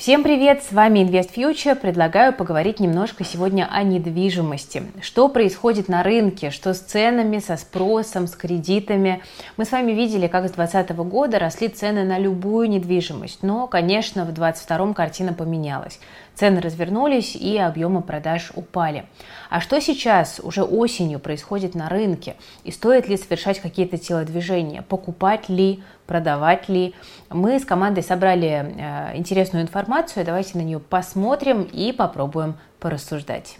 Всем привет, с вами Invest Future. Предлагаю поговорить немножко сегодня о недвижимости. Что происходит на рынке, что с ценами, со спросом, с кредитами. Мы с вами видели, как с 2020 года росли цены на любую недвижимость. Но, конечно, в 2022 картина поменялась. Цены развернулись и объемы продаж упали. А что сейчас, уже осенью, происходит на рынке? И стоит ли совершать какие-то телодвижения? Покупать ли, продавать ли? Мы с командой собрали э, интересную информацию. Давайте на нее посмотрим и попробуем порассуждать.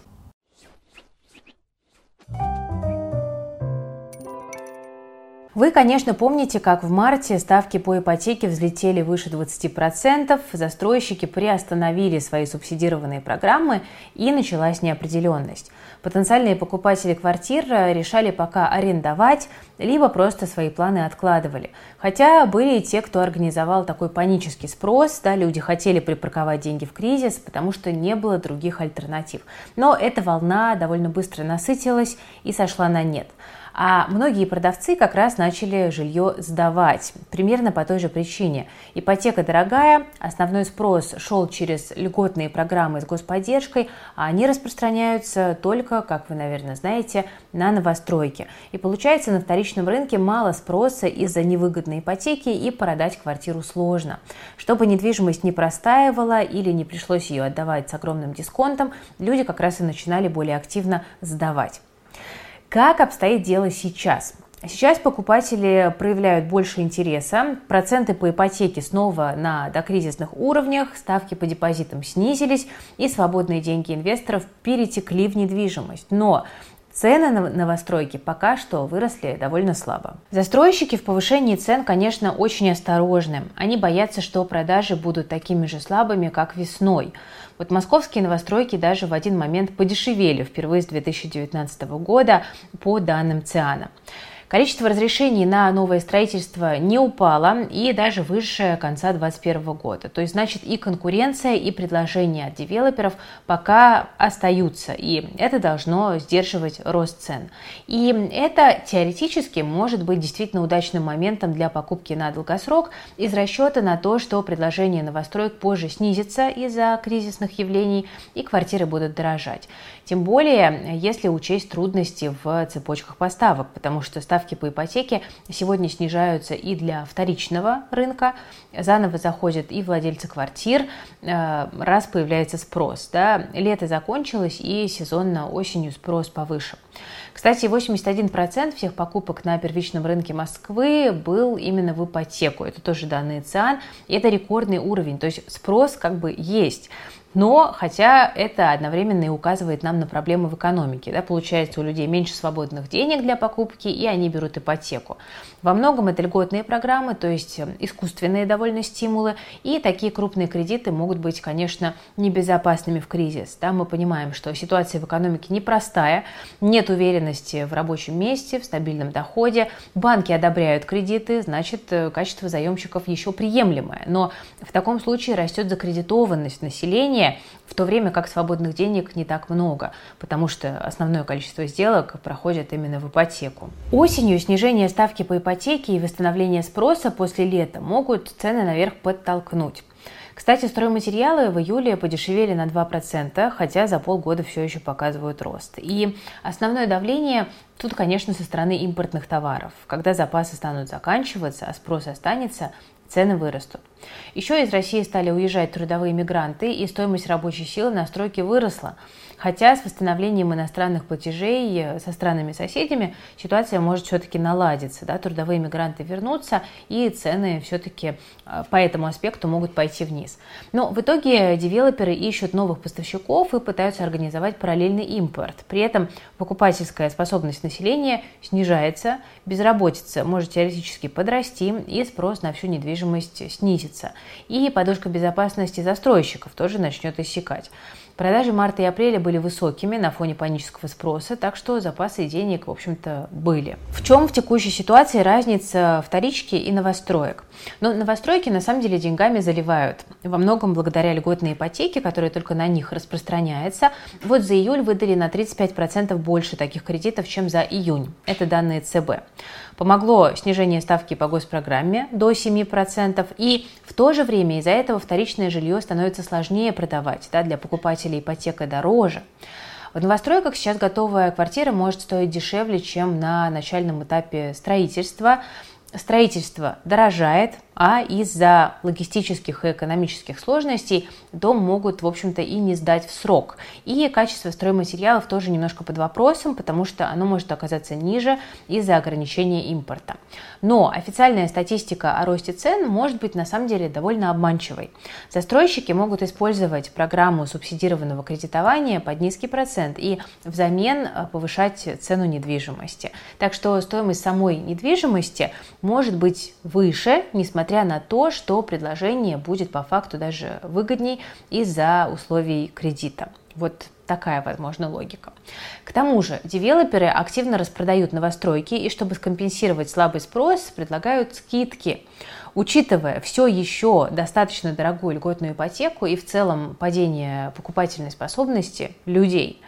Вы, конечно, помните, как в марте ставки по ипотеке взлетели выше 20%, застройщики приостановили свои субсидированные программы и началась неопределенность. Потенциальные покупатели квартир решали пока арендовать, либо просто свои планы откладывали. Хотя были и те, кто организовал такой панический спрос, да, люди хотели припарковать деньги в кризис, потому что не было других альтернатив. Но эта волна довольно быстро насытилась и сошла на нет. А многие продавцы как раз начали жилье сдавать. Примерно по той же причине. Ипотека дорогая, основной спрос шел через льготные программы с господдержкой, а они распространяются только, как вы, наверное, знаете, на новостройки. И получается, на вторичном рынке мало спроса из-за невыгодной ипотеки и продать квартиру сложно. Чтобы недвижимость не простаивала или не пришлось ее отдавать с огромным дисконтом, люди как раз и начинали более активно сдавать. Как обстоит дело сейчас? Сейчас покупатели проявляют больше интереса, проценты по ипотеке снова на докризисных уровнях, ставки по депозитам снизились и свободные деньги инвесторов перетекли в недвижимость. Но Цены на новостройки пока что выросли довольно слабо. Застройщики в повышении цен, конечно, очень осторожны. Они боятся, что продажи будут такими же слабыми, как весной. Вот московские новостройки даже в один момент подешевели впервые с 2019 года по данным ЦИАНа. Количество разрешений на новое строительство не упало и даже выше конца 2021 года. То есть, значит, и конкуренция, и предложения от девелоперов пока остаются, и это должно сдерживать рост цен. И это теоретически может быть действительно удачным моментом для покупки на долгосрок из расчета на то, что предложение новостроек позже снизится из-за кризисных явлений и квартиры будут дорожать. Тем более, если учесть трудности в цепочках поставок, потому что ставки по ипотеке сегодня снижаются и для вторичного рынка, заново заходят и владельцы квартир, э, раз появляется спрос. Да? Лето закончилось и сезонно осенью спрос повыше. Кстати, 81% всех покупок на первичном рынке Москвы был именно в ипотеку. Это тоже данные ЦИАН. Это рекордный уровень. То есть спрос как бы есть. Но, хотя это одновременно и указывает нам на проблемы в экономике. Да, получается, у людей меньше свободных денег для покупки, и они берут ипотеку. Во многом это льготные программы, то есть э, искусственные довольно стимулы, и такие крупные кредиты могут быть, конечно, небезопасными в кризис. Да, мы понимаем, что ситуация в экономике непростая, нет уверенности в рабочем месте, в стабильном доходе, банки одобряют кредиты, значит, э, качество заемщиков еще приемлемое. Но в таком случае растет закредитованность населения, сильнее, в то время как свободных денег не так много, потому что основное количество сделок проходит именно в ипотеку. Осенью снижение ставки по ипотеке и восстановление спроса после лета могут цены наверх подтолкнуть. Кстати, стройматериалы в июле подешевели на 2%, хотя за полгода все еще показывают рост. И основное давление тут, конечно, со стороны импортных товаров. Когда запасы станут заканчиваться, а спрос останется, цены вырастут. Еще из России стали уезжать трудовые мигранты, и стоимость рабочей силы на стройке выросла. Хотя с восстановлением иностранных платежей э, со странами-соседями ситуация может все-таки наладиться. Да? Трудовые мигранты вернутся, и цены все-таки э, по этому аспекту могут пойти вниз. Но в итоге девелоперы ищут новых поставщиков и пытаются организовать параллельный импорт. При этом покупательская способность населения снижается, безработица может теоретически подрасти, и спрос на всю недвижимость снизится. И подушка безопасности застройщиков тоже начнет иссякать. Продажи марта и апреля были высокими на фоне панического спроса, так что запасы денег, в общем-то, были. В чем в текущей ситуации разница вторички и новостроек? Но ну, новостройки на самом деле деньгами заливают. Во многом благодаря льготной ипотеке, которая только на них распространяется. Вот за июль выдали на 35% больше таких кредитов, чем за июнь. Это данные ЦБ. Помогло снижение ставки по госпрограмме до 7%, и в то же время из-за этого вторичное жилье становится сложнее продавать, да, для покупателей ипотека дороже. В новостройках сейчас готовая квартира может стоить дешевле, чем на начальном этапе строительства. Строительство дорожает, а из-за логистических и экономических сложностей дом могут, в общем-то, и не сдать в срок. И качество стройматериалов тоже немножко под вопросом, потому что оно может оказаться ниже из-за ограничения импорта. Но официальная статистика о росте цен может быть на самом деле довольно обманчивой. Застройщики могут использовать программу субсидированного кредитования под низкий процент и взамен э, повышать цену недвижимости. Так что стоимость самой недвижимости может быть выше, несмотря несмотря на то, что предложение будет по факту даже выгодней из-за условий кредита. Вот такая, возможно, логика. К тому же, девелоперы активно распродают новостройки и, чтобы скомпенсировать слабый спрос, предлагают скидки. Учитывая все еще достаточно дорогую льготную ипотеку и в целом падение покупательной способности людей,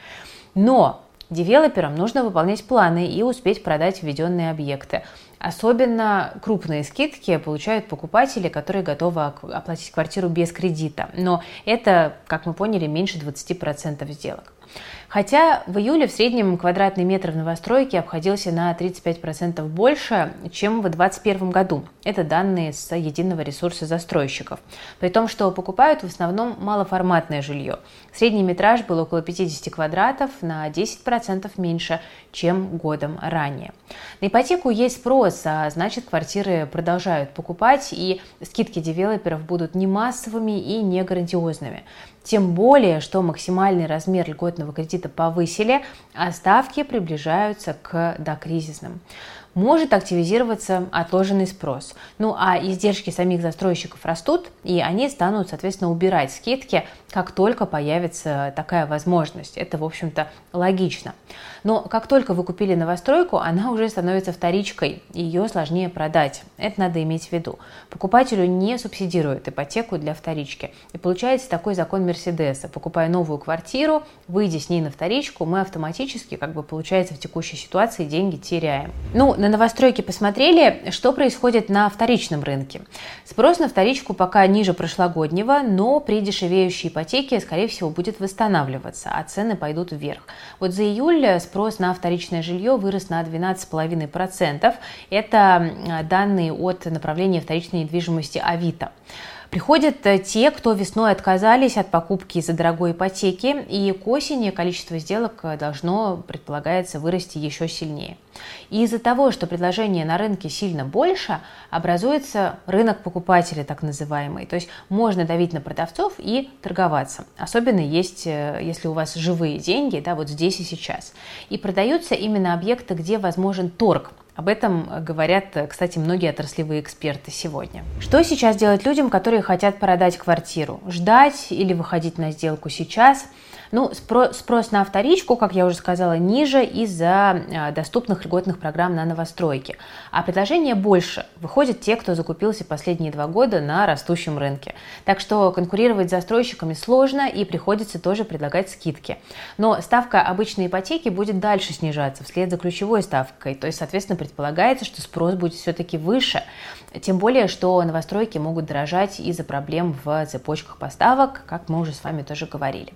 но Девелоперам нужно выполнять планы и успеть продать введенные объекты. Особенно крупные скидки получают покупатели, которые готовы оплатить квартиру без кредита. Но это, как мы поняли, меньше 20% сделок. Хотя в июле в среднем квадратный метр в новостройке обходился на 35% больше, чем в 2021 году. Это данные с единого ресурса застройщиков. При том, что покупают в основном малоформатное жилье. Средний метраж был около 50 квадратов, на 10% меньше, чем годом ранее. На ипотеку есть спрос, а значит квартиры продолжают покупать, и скидки девелоперов будут не массовыми и не грандиозными. Тем более, что максимальный размер льготного кредита повысили, а ставки приближаются к докризисным может активизироваться отложенный спрос. Ну а издержки самих застройщиков растут, и они станут, соответственно, убирать скидки, как только появится такая возможность. Это, в общем-то, логично. Но как только вы купили новостройку, она уже становится вторичкой, и ее сложнее продать. Это надо иметь в виду. Покупателю не субсидируют ипотеку для вторички. И получается такой закон Мерседеса. Покупая новую квартиру, выйдя с ней на вторичку, мы автоматически, как бы получается в текущей ситуации, деньги теряем. Ну, на новостройки посмотрели, что происходит на вторичном рынке. Спрос на вторичку пока ниже прошлогоднего, но при дешевеющей ипотеке, скорее всего, будет восстанавливаться, а цены пойдут вверх. Вот за июль спрос на вторичное жилье вырос на 12,5%. Это данные от направления вторичной недвижимости Авито. Приходят э, те, кто весной отказались от покупки из-за дорогой ипотеки, и к осени количество сделок э, должно, предполагается, вырасти еще сильнее. И из-за того, что предложение на рынке сильно больше, образуется рынок покупателей, так называемый. То есть можно давить на продавцов и торговаться. Особенно есть, э, если у вас живые деньги, да, вот здесь и сейчас. И продаются именно объекты, где возможен торг, об этом говорят, кстати, многие отраслевые эксперты сегодня. Что сейчас делать людям, которые хотят продать квартиру? Ждать или выходить на сделку сейчас – ну, спрос на вторичку, как я уже сказала, ниже из-за а, доступных льготных программ на новостройки. А предложение больше. Выходят те, кто закупился последние два года на растущем рынке. Так что конкурировать с застройщиками сложно и приходится тоже предлагать скидки. Но ставка обычной ипотеки будет дальше снижаться вслед за ключевой ставкой. То есть, соответственно, предполагается, что спрос будет все-таки выше. Тем более, что новостройки могут дорожать из-за проблем в цепочках поставок, как мы уже с вами тоже говорили.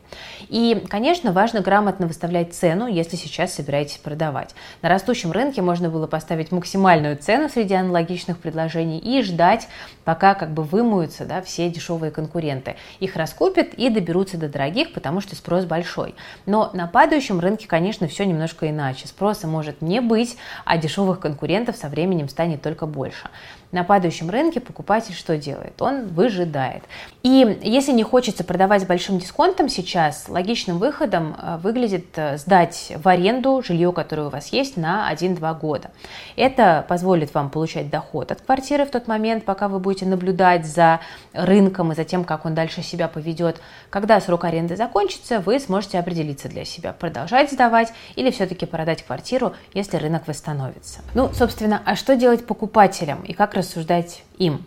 И, конечно, важно грамотно выставлять цену, если сейчас собираетесь продавать. На растущем рынке можно было поставить максимальную цену среди аналогичных предложений и ждать, пока как бы вымоются да, все дешевые конкуренты. Их раскупят и доберутся до дорогих, потому что спрос большой. Но на падающем рынке, конечно, все немножко иначе. Спроса может не быть, а дешевых конкурентов со временем станет только больше на падающем рынке покупатель что делает? Он выжидает. И если не хочется продавать с большим дисконтом сейчас, логичным выходом э, выглядит э, сдать в аренду жилье, которое у вас есть, на 1-2 года. Это позволит вам получать доход от квартиры в тот момент, пока вы будете наблюдать за рынком и за тем, как он дальше себя поведет. Когда срок аренды закончится, вы сможете определиться для себя, продолжать сдавать или все-таки продать квартиру, если рынок восстановится. Ну, собственно, а что делать покупателям и как рассуждать им.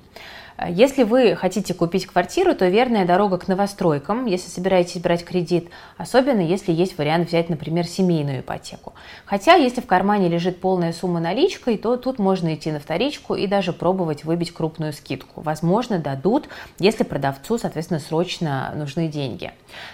Если вы хотите купить квартиру, то верная дорога к новостройкам, если собираетесь брать кредит, особенно если есть вариант взять, например, семейную ипотеку. Хотя, если в кармане лежит полная сумма наличкой, то тут можно идти на вторичку и даже пробовать выбить крупную скидку. Возможно, дадут, если продавцу, соответственно, срочно нужны деньги.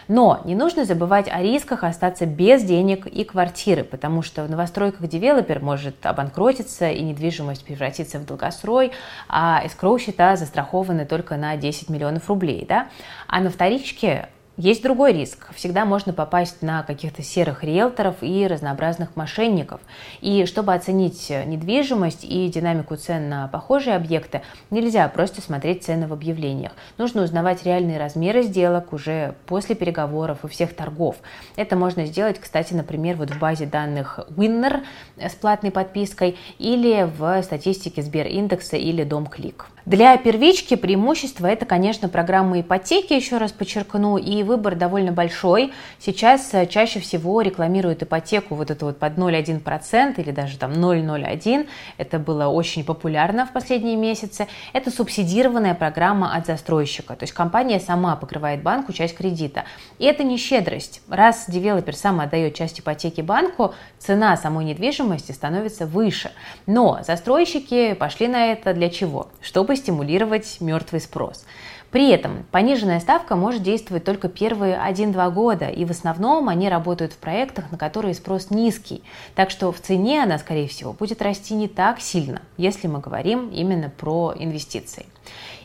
Но не нужно забывать о рисках остаться без денег и квартиры, потому что в новостройках девелопер может обанкротиться и недвижимость превратиться в долгострой, а эскроу счета за застрахованы только на 10 миллионов рублей, да, а на вторичке есть другой риск. Всегда можно попасть на каких-то серых риэлторов и разнообразных мошенников. И чтобы оценить недвижимость и динамику цен на похожие объекты, нельзя просто смотреть цены в объявлениях. Нужно узнавать реальные размеры сделок уже после переговоров и всех торгов. Это можно сделать, кстати, например, вот в базе данных Winner с платной подпиской или в статистике Сбериндекса или Домклик. Для первички преимущество это, конечно, программа ипотеки, еще раз подчеркну, и выбор довольно большой. Сейчас э, чаще всего рекламируют ипотеку вот это вот под 0,1% или даже там 0,01. Это было очень популярно в последние месяцы. Это субсидированная программа от застройщика, то есть компания сама покрывает банку часть кредита. И это не щедрость. Раз девелопер сам отдает часть ипотеки банку, цена самой недвижимости становится выше. Но застройщики пошли на это для чего? Чтобы стимулировать мертвый спрос. При этом пониженная ставка может действовать только первые 1-2 года, и в основном они работают в проектах, на которые спрос низкий. Так что в цене она, скорее всего, будет расти не так сильно, если мы говорим именно про инвестиции.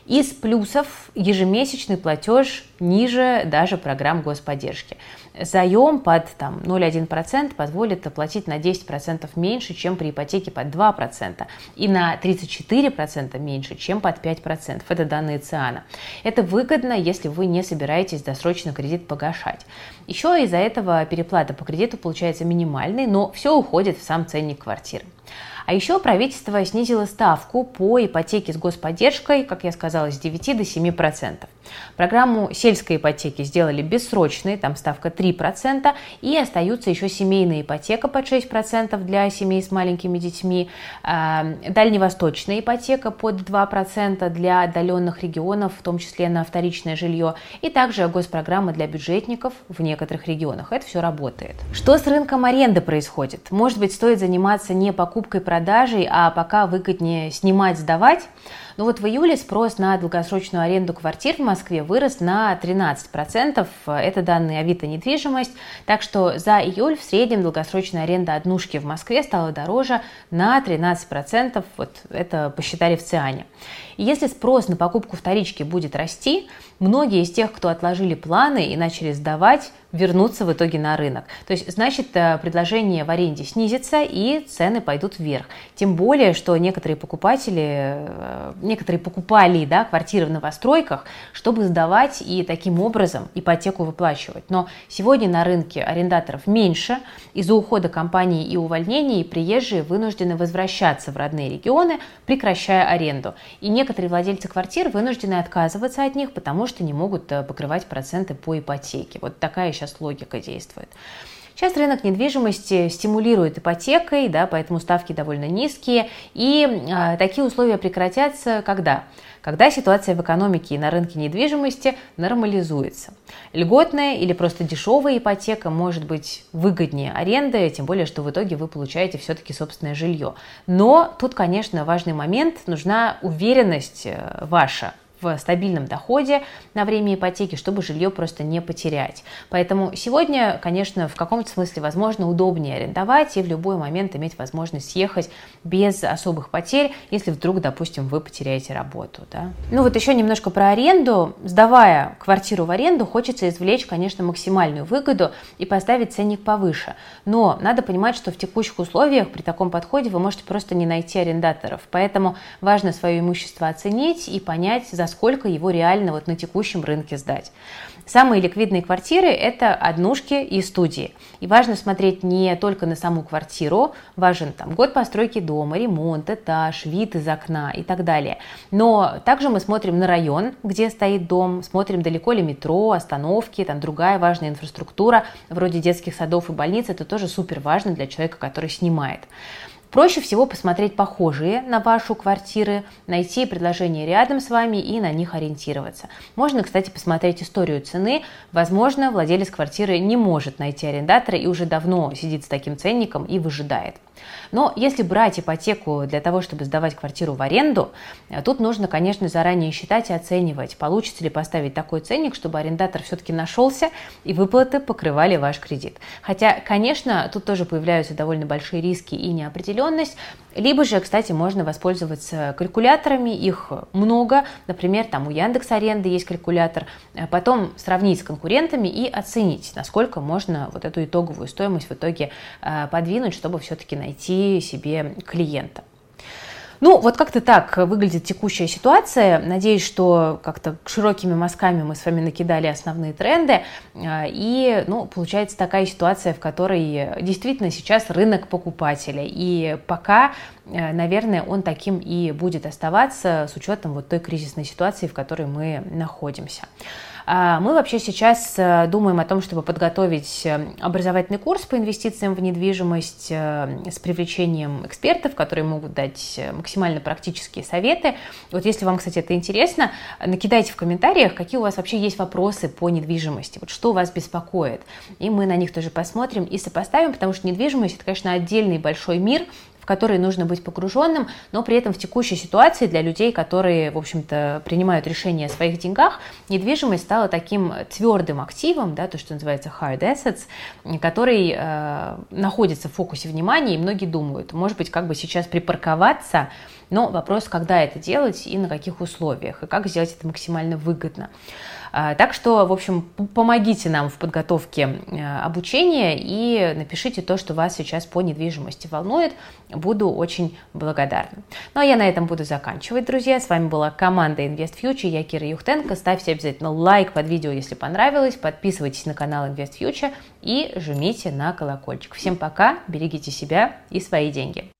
Из плюсов ежемесячный платеж ниже даже программ господдержки. Заем под там, 0,1% позволит оплатить на 10% меньше, чем при ипотеке под 2%, и на 34% меньше, чем под 5%. Это данные ЦИАНа. Это выгодно, если вы не собираетесь досрочно кредит погашать. Еще из-за этого переплата по кредиту получается минимальной, но все уходит в сам ценник квартиры. А еще правительство снизило ставку по ипотеке с господдержкой, как я сказала, с 9 до 7 процентов. Программу сельской ипотеки сделали бессрочной, там ставка 3%, и остаются еще семейная ипотека под 6% для семей с маленькими детьми, э, дальневосточная ипотека под 2% для отдаленных регионов, в том числе на вторичное жилье, и также госпрограмма для бюджетников в некоторых регионах. Это все работает. Что с рынком аренды происходит? Может быть, стоит заниматься не покупкой-продажей, а пока выгоднее снимать, сдавать? Ну вот в июле спрос на долгосрочную аренду квартир в Москве вырос на 13%. Это данные Авито недвижимость. Так что за июль в среднем долгосрочная аренда однушки в Москве стала дороже на 13%. Вот это посчитали в ЦИАНе. И если спрос на покупку вторички будет расти, многие из тех, кто отложили планы и начали сдавать, вернуться в итоге на рынок. То есть, значит, э, предложение в аренде снизится и цены пойдут вверх. Тем более, что некоторые покупатели, э, некоторые покупали да, квартиры в новостройках, чтобы сдавать и таким образом ипотеку выплачивать. Но сегодня на рынке арендаторов меньше. Из-за ухода компаний и увольнений приезжие вынуждены возвращаться в родные регионы, прекращая аренду. И некоторые владельцы квартир вынуждены отказываться от них, потому что не могут э, покрывать проценты по ипотеке. Вот такая сейчас логика действует. Сейчас рынок недвижимости стимулирует ипотекой, да, поэтому ставки довольно низкие. И э, такие условия прекратятся когда? Когда ситуация в экономике и на рынке недвижимости нормализуется. Льготная или просто дешевая ипотека может быть выгоднее аренды, тем более, что в итоге вы получаете все-таки собственное жилье. Но тут, конечно, важный момент, нужна уверенность э, ваша в стабильном доходе на время ипотеки, чтобы жилье просто не потерять. Поэтому сегодня, конечно, в каком-то смысле, возможно, удобнее арендовать и в любой момент иметь возможность съехать без особых потерь, если вдруг, допустим, вы потеряете работу. Да? Ну вот еще немножко про аренду. Сдавая квартиру в аренду, хочется извлечь, конечно, максимальную выгоду и поставить ценник повыше. Но надо понимать, что в текущих условиях при таком подходе вы можете просто не найти арендаторов. Поэтому важно свое имущество оценить и понять, за сколько его реально вот на текущем рынке сдать. Самые ликвидные квартиры – это однушки и студии. И важно смотреть не только на саму квартиру, важен там год постройки дома, ремонт, этаж, вид из окна и так далее. Но также мы смотрим на район, где стоит дом, смотрим далеко ли метро, остановки, там другая важная инфраструктура, вроде детских садов и больниц. Это тоже супер важно для человека, который снимает. Проще всего посмотреть похожие на вашу квартиры, найти предложения рядом с вами и на них ориентироваться. Можно, кстати, посмотреть историю цены. Возможно, владелец квартиры не может найти арендатора и уже давно сидит с таким ценником и выжидает. Но если брать ипотеку для того, чтобы сдавать квартиру в аренду, э, тут нужно, конечно, заранее считать и оценивать, получится ли поставить такой ценник, чтобы арендатор все-таки нашелся и выплаты покрывали ваш кредит. Хотя, конечно, тут тоже появляются довольно большие риски и неопределенность. Либо же, кстати, можно воспользоваться калькуляторами, их много. Например, там у Яндекс Аренды есть калькулятор. Э, потом сравнить с конкурентами и оценить, насколько можно вот эту итоговую стоимость в итоге э, подвинуть, чтобы все-таки найти себе клиента. Ну, вот как-то так выглядит текущая ситуация. Надеюсь, что как-то широкими мазками мы с вами накидали основные тренды. А, и, ну, получается такая ситуация, в которой действительно сейчас рынок покупателя. И пока, э, наверное, он таким и будет оставаться с учетом вот той кризисной ситуации, в которой мы находимся. А, мы вообще сейчас э, думаем о том, чтобы подготовить э, образовательный курс по инвестициям в недвижимость э, с привлечением экспертов, которые могут дать максимально практические советы. Вот если вам, кстати, это интересно, накидайте в комментариях, какие у вас вообще есть вопросы по недвижимости, вот что вас беспокоит. И мы на них тоже посмотрим и сопоставим, потому что недвижимость – это, конечно, отдельный большой мир, в которые нужно быть погруженным, но при этом в текущей ситуации для людей, которые, в общем-то, принимают решения о своих деньгах, недвижимость стала таким твердым активом, да, то, что называется hard assets, который э, находится в фокусе внимания, и многие думают, может быть, как бы сейчас припарковаться, но вопрос, когда это делать и на каких условиях, и как сделать это максимально выгодно. А, так что, в общем, помогите нам в подготовке э, обучения и напишите то, что вас сейчас по недвижимости волнует. Буду очень благодарна. Ну а я на этом буду заканчивать, друзья. С вами была команда Invest Future. Я Кира Юхтенко. Ставьте обязательно лайк под видео, если понравилось. Подписывайтесь на канал Invest Future и жмите на колокольчик. Всем пока, берегите себя и свои деньги.